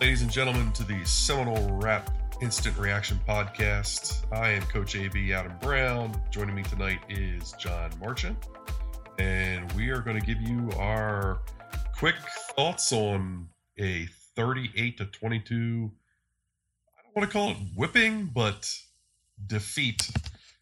Ladies and gentlemen, to the Seminole Rap Instant Reaction Podcast. I am Coach AB Adam Brown. Joining me tonight is Jon Marchant. And we are going to give you our quick thoughts on a 38 to 22, I don't want to call it whipping, but defeat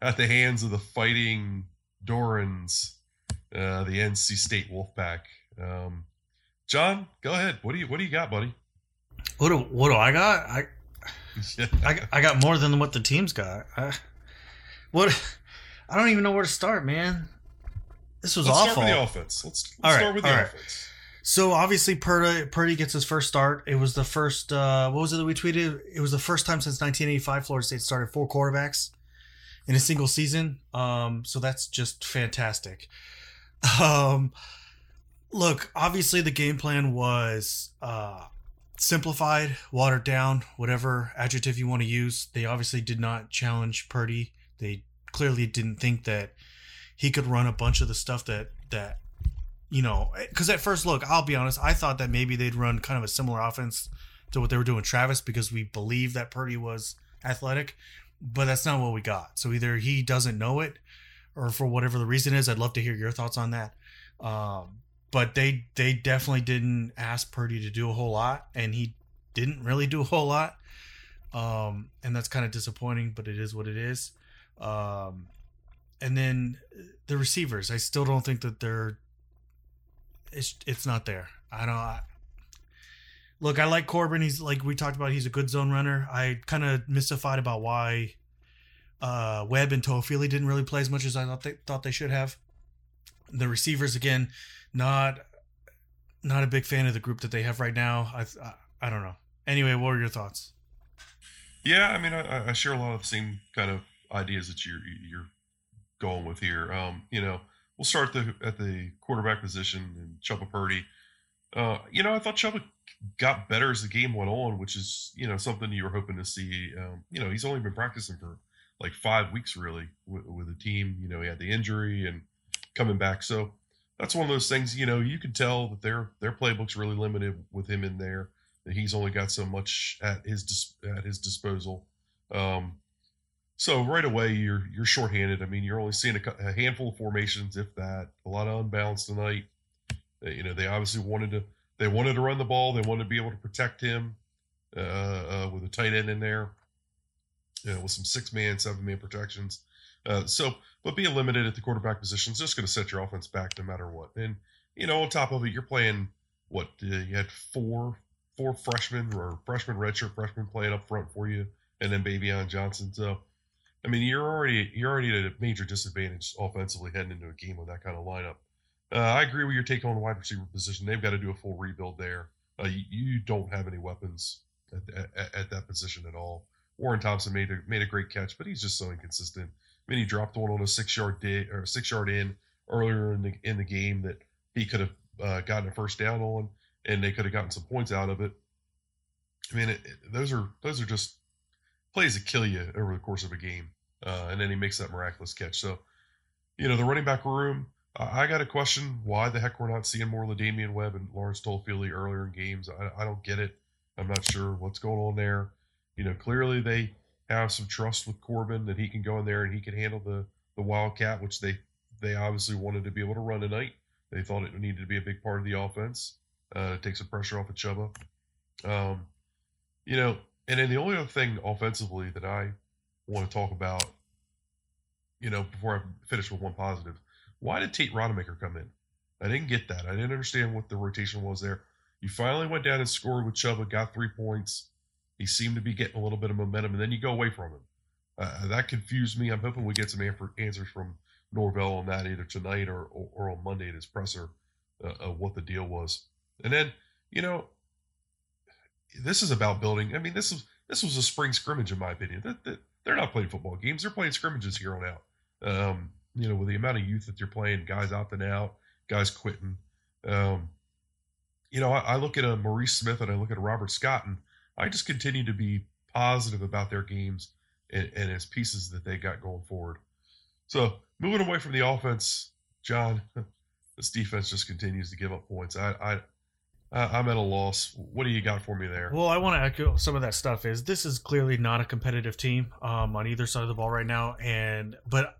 at the hands of the fighting Doerens, uh, the NC State Wolfpack. Um, Jon, go ahead. What do you what do you got, buddy? What do what do I got? I I, got- I got more than what the team's got. I, what? I don't even know where to start, man. This was Let's awful. start with the offense. Let's, let's right, start with the right. offense. So obviously Purdy Purdy gets his first start. It was the first. Uh, what was it that we tweeted? It was the first time since 1985 Florida State started four quarterbacks in a single season. Um, so that's just fantastic. Um, look, obviously the game plan was uh, simplified, watered down, whatever adjective you want to use. They obviously did not challenge Purdy. They clearly didn't think that he could run a bunch of the stuff that that you know, because at first look, I'll be honest, I thought that maybe they'd run kind of a similar offense to what they were doing Travis because we believe that Purdy was athletic, but that's not what we got. So either he doesn't know it, or for whatever the reason is, I'd love to hear your thoughts on that. Um, but they they definitely didn't ask Purdy to do a whole lot, and he didn't really do a whole lot, um, and that's kind of disappointing. But it is what it is. Um, and then the receivers, I still don't think that they're it's it's not there. I don't. I, look, I like Corbin. He's like we talked about. He's a good zone runner. I kind of mystified about why uh, Webb and Toafili didn't really play as much as I thought they thought they should have. The receivers again, not not a big fan of the group that they have right now. I I, I don't know. Anyway, what are your thoughts? Yeah, I mean, I, I share a lot of the same kind of ideas that you're you're going with here. Um, you know, we'll start the at the quarterback position and Chubba Purdy. Uh, you know, I thought Chubba got better as the game went on, which is you know something you were hoping to see. Um, you know, he's only been practicing for like five weeks really with, with the team. You know, he had the injury and coming back, so that's one of those things. You know, you can tell that their their playbook's really limited with him in there. That he's only got so much at his at his disposal. Um, so right away you're you're shorthanded. I mean, you're only seeing a, a handful of formations, if that. A lot of unbalanced tonight. You know, they obviously wanted to they wanted to run the ball. They wanted to be able to protect him uh, uh, with a tight end in there, with some six man, seven man protections. Uh, so, but being limited at the quarterback position is just going to set your offense back no matter what. And you know, on top of it, you're playing what uh, you had four four freshmen or freshman redshirt freshmen playing up front for you, and then Baveon Johnson. So, I mean, you're already you're already at a major disadvantage offensively heading into a game with that kind of lineup. Uh, I agree with your take on the wide receiver position. They've got to do a full rebuild there. Uh, you, you don't have any weapons at, at, at that position at all. Warren Thompson made a made a great catch, but he's just so inconsistent. Mean, he dropped one on a six yard di- or six yard in earlier in the in the game that he could have uh, gotten a first down on, and they could have gotten some points out of it. I mean, it, it- those are those are just plays that kill you over the course of a game, uh, and then he makes that miraculous catch. So, you know, the running back room. I got a question: Why the heck we're not seeing more La'Damian Webb and Lawrence Toafili earlier in games? I, I don't get it. I'm not sure what's going on there. You know, clearly they have some trust with Corbin that he can go in there and he can handle the the Wildcat, which they they obviously wanted to be able to run tonight. They thought it needed to be a big part of the offense. Uh, take some pressure off of Chubba. Um, you know, and then the only other thing offensively that I want to talk about, you know, before I finish with one positive, why did Tate Rodemaker come in? I didn't get that. I didn't understand what the rotation was there. You finally went down and scored with Chubba, got three points. He seemed to be getting a little bit of momentum, and then you go away from him. Uh, that confused me. I'm hoping we get some an- answers from Norvell on that either tonight or, or, or on Monday at his presser uh, of what the deal was. And then, you know, this is about building. I mean, this is this was a spring scrimmage in my opinion. That, that they're not playing football games; they're playing scrimmages here on out. Um, you know, with the amount of youth that they're playing, guys opting out, guys quitting. Um, you know, I, I look at a Maurice Smith and I look at a Robert Scott, and I just continue to be positive about their games and, and as pieces that they got going forward. So moving away from the offense, Jon, this defense just continues to give up points. I, I I'm at a loss. What do you got for me there? Well, I want to echo some of that stuff. Is this is clearly not a competitive team um, on either side of the ball right now, and but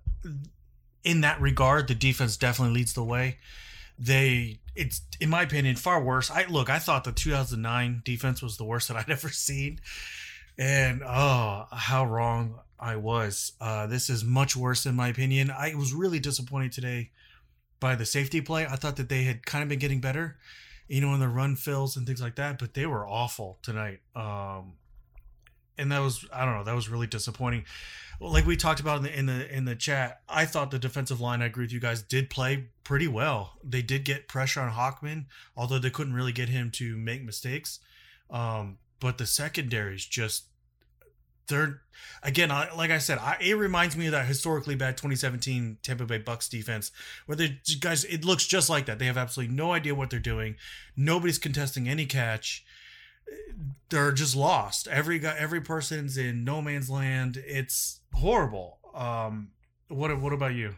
in that regard, the defense definitely leads the way. They, it's in my opinion, far worse. I look, I thought the 2009 defense was the worst that I'd ever seen, and oh, how wrong I was. Uh, this is much worse in my opinion. I was really disappointed today by the safety play. I thought that they had kind of been getting better, you know, in the run fills and things like that, but they were awful tonight. Um, and that was I don't know that was really disappointing. Like we talked about in the in the in the chat, I thought the defensive line. I agree with you guys. Did play pretty well. They did get pressure on Hockman, although they couldn't really get him to make mistakes. Um, but the secondaries just they're again like I said, I, it reminds me of that historically bad 2017 Tampa Bay Bucks defense where the guys it looks just like that. They have absolutely no idea what they're doing. Nobody's contesting any catch they're just lost. Every guy, every person's in no man's land. It's horrible. Um, what what about you?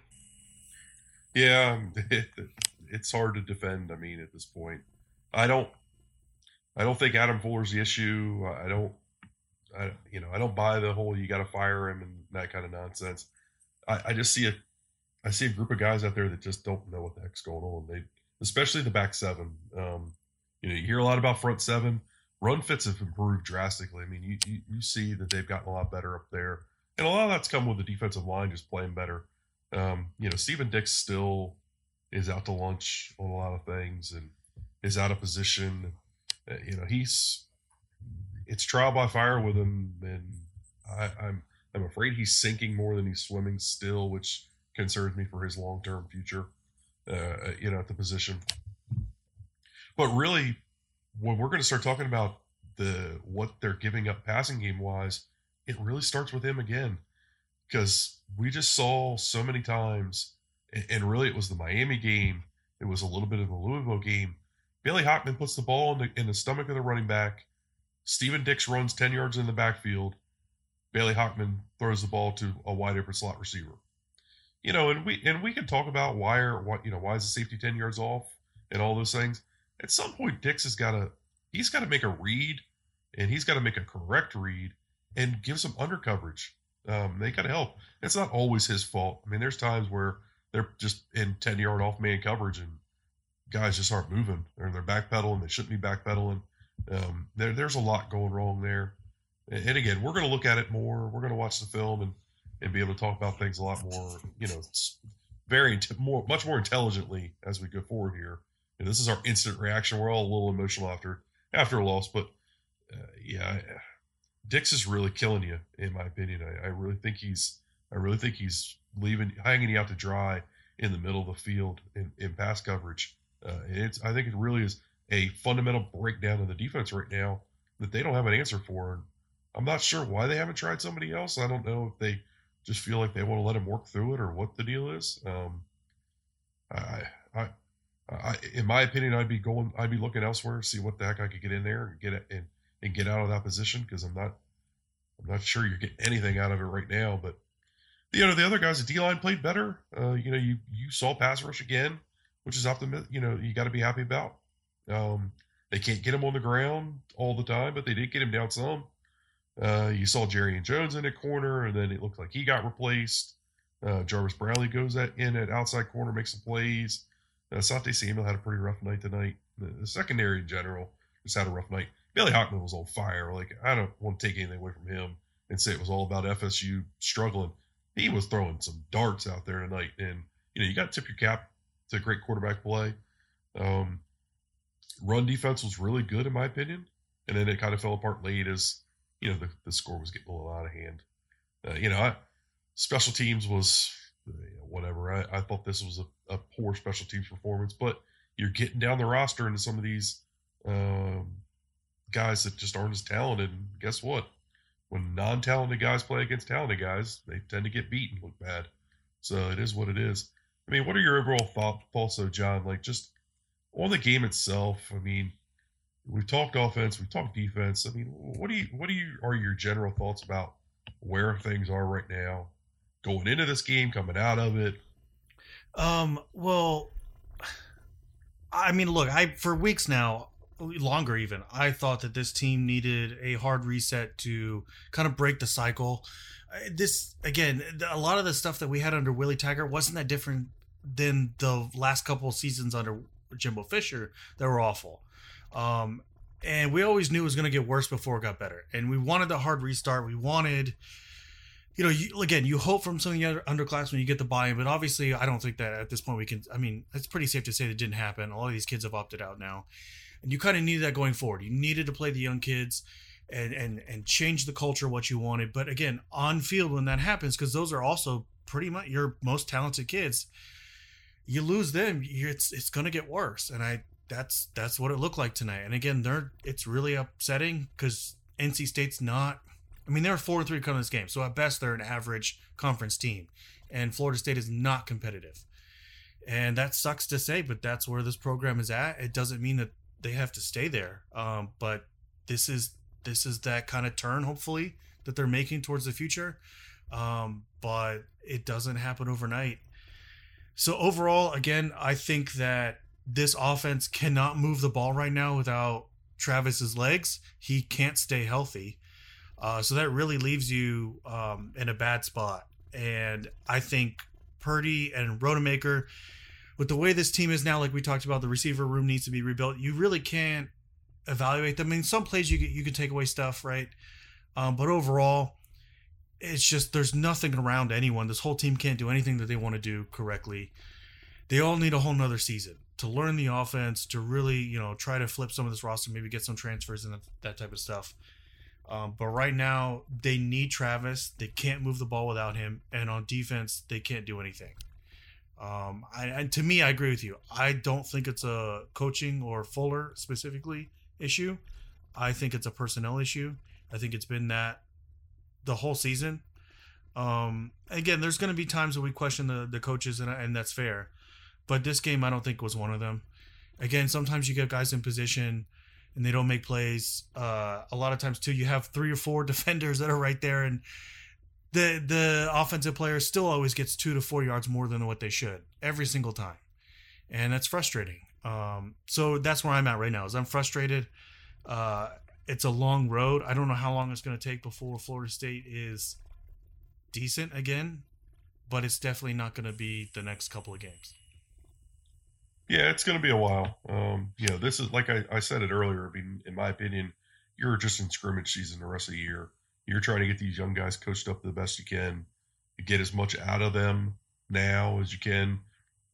Yeah, it, it's hard to defend. I mean, at this point, I don't, I don't think Adam Fuller's the issue. I don't, I you know, I don't buy the whole you got to fire him and that kind of nonsense. I, I just see a, I see a group of guys out there that just don't know what the heck's going on. They, especially the back seven. Um, you know, you hear a lot about front seven run fits have improved drastically. I mean, you, you, you see that they've gotten a lot better up there, and a lot of that's come with the defensive line just playing better. Um, you know, Steven Dix still is out to lunch on a lot of things and is out of position. Uh, you know, he's it's trial by fire with him, and I, I'm I'm afraid he's sinking more than he's swimming still, which concerns me for his long term future. Uh, you know, at the position. But really, when we're going to start talking about the what they're giving up passing game wise, it really starts with him again because we just saw so many times, and really it was the Miami game, it was a little bit of the Louisville game. Bailey Hockman puts the ball in the, in the stomach of the running back. Steven Dix runs 10 yards in the backfield. Bailey Hockman throws the ball to a wide open slot receiver. You know, and we and we can talk about why are what you know why is the safety 10 yards off and all those things at some point Dix has got to he's got to make a read and he's got to make a correct read and give some under coverage. Um, they got to help. It's not always his fault. I mean, there's times where they're just in 10 yard off man coverage and guys just aren't moving they're backpedaling. They shouldn't be backpedaling. Um, there, there's a lot going wrong there. And, and again, we're going to look at it more. We're going to watch the film and, and be able to talk about things a lot more, you know, very more, much more intelligently as we go forward here and this is our instant reaction. We're all a little emotional after after a loss, but uh, yeah, Dix is really killing you, in my opinion. I, I, really think he's I really think he's leaving hanging you out to dry in the middle of the field in, in pass coverage. Uh, it's I think it really is a fundamental breakdown in the defense right now that they don't have an answer for. And I'm not sure why they haven't tried somebody else. I don't know if they just feel like they want to let him work through it or what the deal is. Um, I, I I, in my opinion, I'd be going, I'd be looking elsewhere, see what the heck I could get in there and get it and, and get out of that position because I'm not, I'm not sure you're getting anything out of it right now. But you know, the other guys, the D line played better. Uh, you know, you you saw pass rush again, which is optimistic. You know, you got to be happy about. Um, they can't get him on the ground all the time, but they did get him down some. Uh, you saw Jarrian Jones in a corner, and then it looked like he got replaced. Uh, Jarvis Brownlee goes at, in at outside corner, makes some plays. Uh, Asante Samuel had a pretty rough night tonight. The, secondary in general just had a rough night. Bailey Hockman was on fire. Like I don't want to take anything away from him and say it was all about FSU struggling. He was throwing some darts out there tonight, and you know you got to tip your cap to great quarterback play. Um, run defense was really good in my opinion, and then it kind of fell apart late as you know the, the score was getting a little out of hand. Uh, you know, I, special teams was whatever. I, I thought this was a, a, poor special teams performance, but you're getting down the roster into some of these um, guys that just aren't as talented. And guess what? When non-talented guys play against talented guys, they tend to get beat and look bad. So it is what it is. I mean, what are your overall thoughts, though, Jon? Like just on the game itself. I mean, we've talked offense, we've talked defense. I mean, what do you, what do you, are your general thoughts about where things are right now? Going into this game, coming out of it? Um, well, I mean, look, I for weeks now, longer even, I thought that this team needed a hard reset to kind of break the cycle. This again, a lot of the stuff that we had under Willie Taggart wasn't that different than the last couple of seasons under Jimbo Fisher that were awful. Um, and we always knew it was going to get worse before it got better. And we wanted the hard restart. We wanted, you know, you, again, you hope from some of the other underclassmen you get the buy-in, but obviously, I don't think that at this point we can. I mean, it's pretty safe to say that didn't happen. A lot of these kids have opted out now, and you kind of needed that going forward. You needed to play the young kids. And, and and change the culture what you wanted but again on field when that happens because those are also pretty much your most talented kids you lose them it's it's going to get worse and i that's that's what it looked like tonight. And again, they're it's really upsetting because NC State's not. I mean, they're four and three coming this game, so at best they're an average conference team, and Florida State is not competitive, and that sucks to say, but that's where this program is at. It doesn't mean that they have to stay there, um, but this is this is that kind of turn, hopefully, that they're making towards the future. Um, but it doesn't happen overnight. So overall, again, I think that this offense cannot move the ball right now without Travis's legs. He can't stay healthy. Uh, so that really leaves you um, in a bad spot. And I think Purdy and Rodemaker, with the way this team is now, like we talked about, the receiver room needs to be rebuilt. You really can't evaluate them. I mean, some plays you can, you can take away stuff, right? Um, but overall, it's just there's nothing around anyone. This whole team can't do anything that they want to do correctly. They all need a whole nother season to learn the offense, to really, you know, try to flip some of this roster, maybe get some transfers and that type of stuff. Um, but right now, they need Travis. They can't move the ball without him, and on defense, they can't do anything. Um, I, and to me, I agree with you. I don't think it's a coaching or Fuller specifically issue. I think it's a personnel issue. I think it's been that the whole season. Um, again, there's going to be times that we question the, the coaches, and, and that's fair. But this game, I don't think was one of them. Again, sometimes you get guys in position and they don't make plays. Uh, a lot of times too, you have three or four defenders that are right there, and the the offensive player still always gets two to four yards more than what they should every single time, and that's frustrating. Um, so that's where I'm at right now. Is I'm frustrated. Uh, it's a long road. I don't know how long it's going to take before Florida State is decent again, but it's definitely not going to be the next couple of games. Yeah, it's going to be a while. Um, you know, this is like I, I said it earlier. I mean, in my opinion, you're just in scrimmage season the rest of the year. You're trying to get these young guys coached up the best you can, get as much out of them now as you can,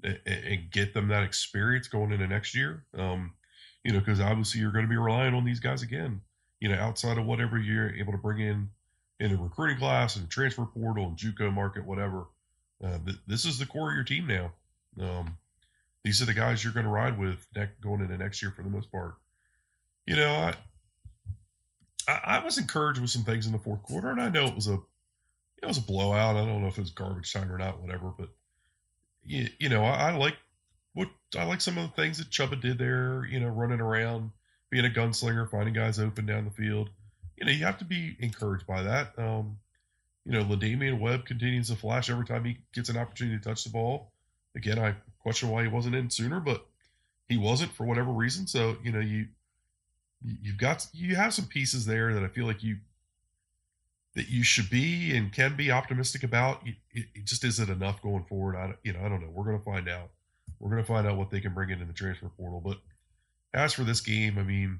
and, and get them that experience going into next year. Um, you know, because obviously you're going to be relying on these guys again. You know, outside of whatever you're able to bring in in a recruiting class and transfer portal and JUCO market, whatever. Uh, th- this is the core of your team now. Um, these are the guys you're going to ride with going into next year for the most part. You know, I, I, I was encouraged with some things in the fourth quarter, and I know it was a it was a blowout. I don't know if it was garbage time or not, whatever. But you, you know, I, I like what I like some of the things that Chubba did there. You know, running around, being a gunslinger, finding guys open down the field. You know, you have to be encouraged by that. Um, you know, La'Damian Webb continues to flash every time he gets an opportunity to touch the ball. Again, I question why he wasn't in sooner, but he wasn't for whatever reason. So you know you you've got you have some pieces there that I feel like you that you should be and can be optimistic about. It, it just isn't enough going forward. I you know I don't know. We're to find out. We're to find out what they can bring in in the transfer portal. But as for this game, I mean,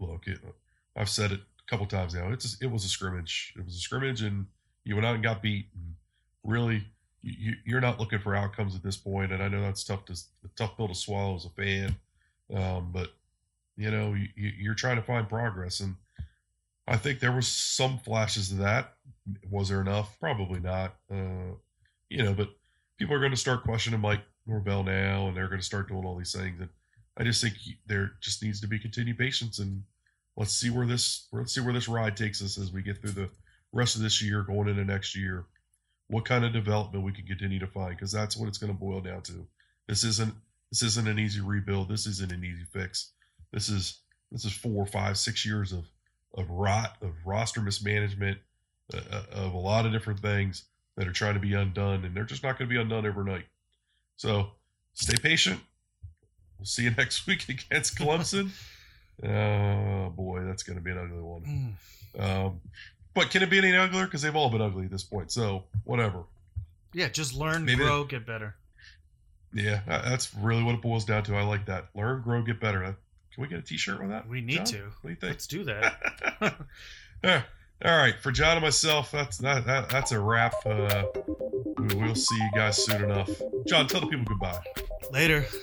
look, it, I've said it a couple times now. It's a, it was a scrimmage. It was a scrimmage, and you went out and got beat. And really, you, are not looking for outcomes at this point, and I know that's tough to tough pill to swallow as a fan. Um, but you know, you, you're trying to find progress, and I think there was some flashes of that. Was there enough? Probably not. Uh, you know, but people are going to start questioning Mike Norvell now, and they're going to start doing all these things. And I just think there just needs to be continued patience, and let's see where this let's see where this ride takes us as we get through the rest of this year, going into next year what kind of development we can continue to find because that's what it's going to boil down to. This isn't this isn't an easy rebuild. This isn't an easy fix. This is this is four, five, six years of of rot, of roster mismanagement, uh, uh of a lot of different things that are trying to be undone, and they're just not going to be undone overnight. So stay patient. We'll see you next week against Clemson. oh boy, that's going to be an ugly one. Mm. Um, but can it be any uglier? Because they've all been ugly at this point. So whatever. Yeah, just learn, Maybe- grow, get better. Yeah, that's really what it boils down to. I like that. Learn, grow, get better. Can we get a T-shirt with that? We need Jon? to. What do you think? Let's do that. Yeah. All right, for Jon and myself, that's that, that that's a wrap. Uh, we- we'll see you guys soon enough. Jon, tell the people goodbye. Later.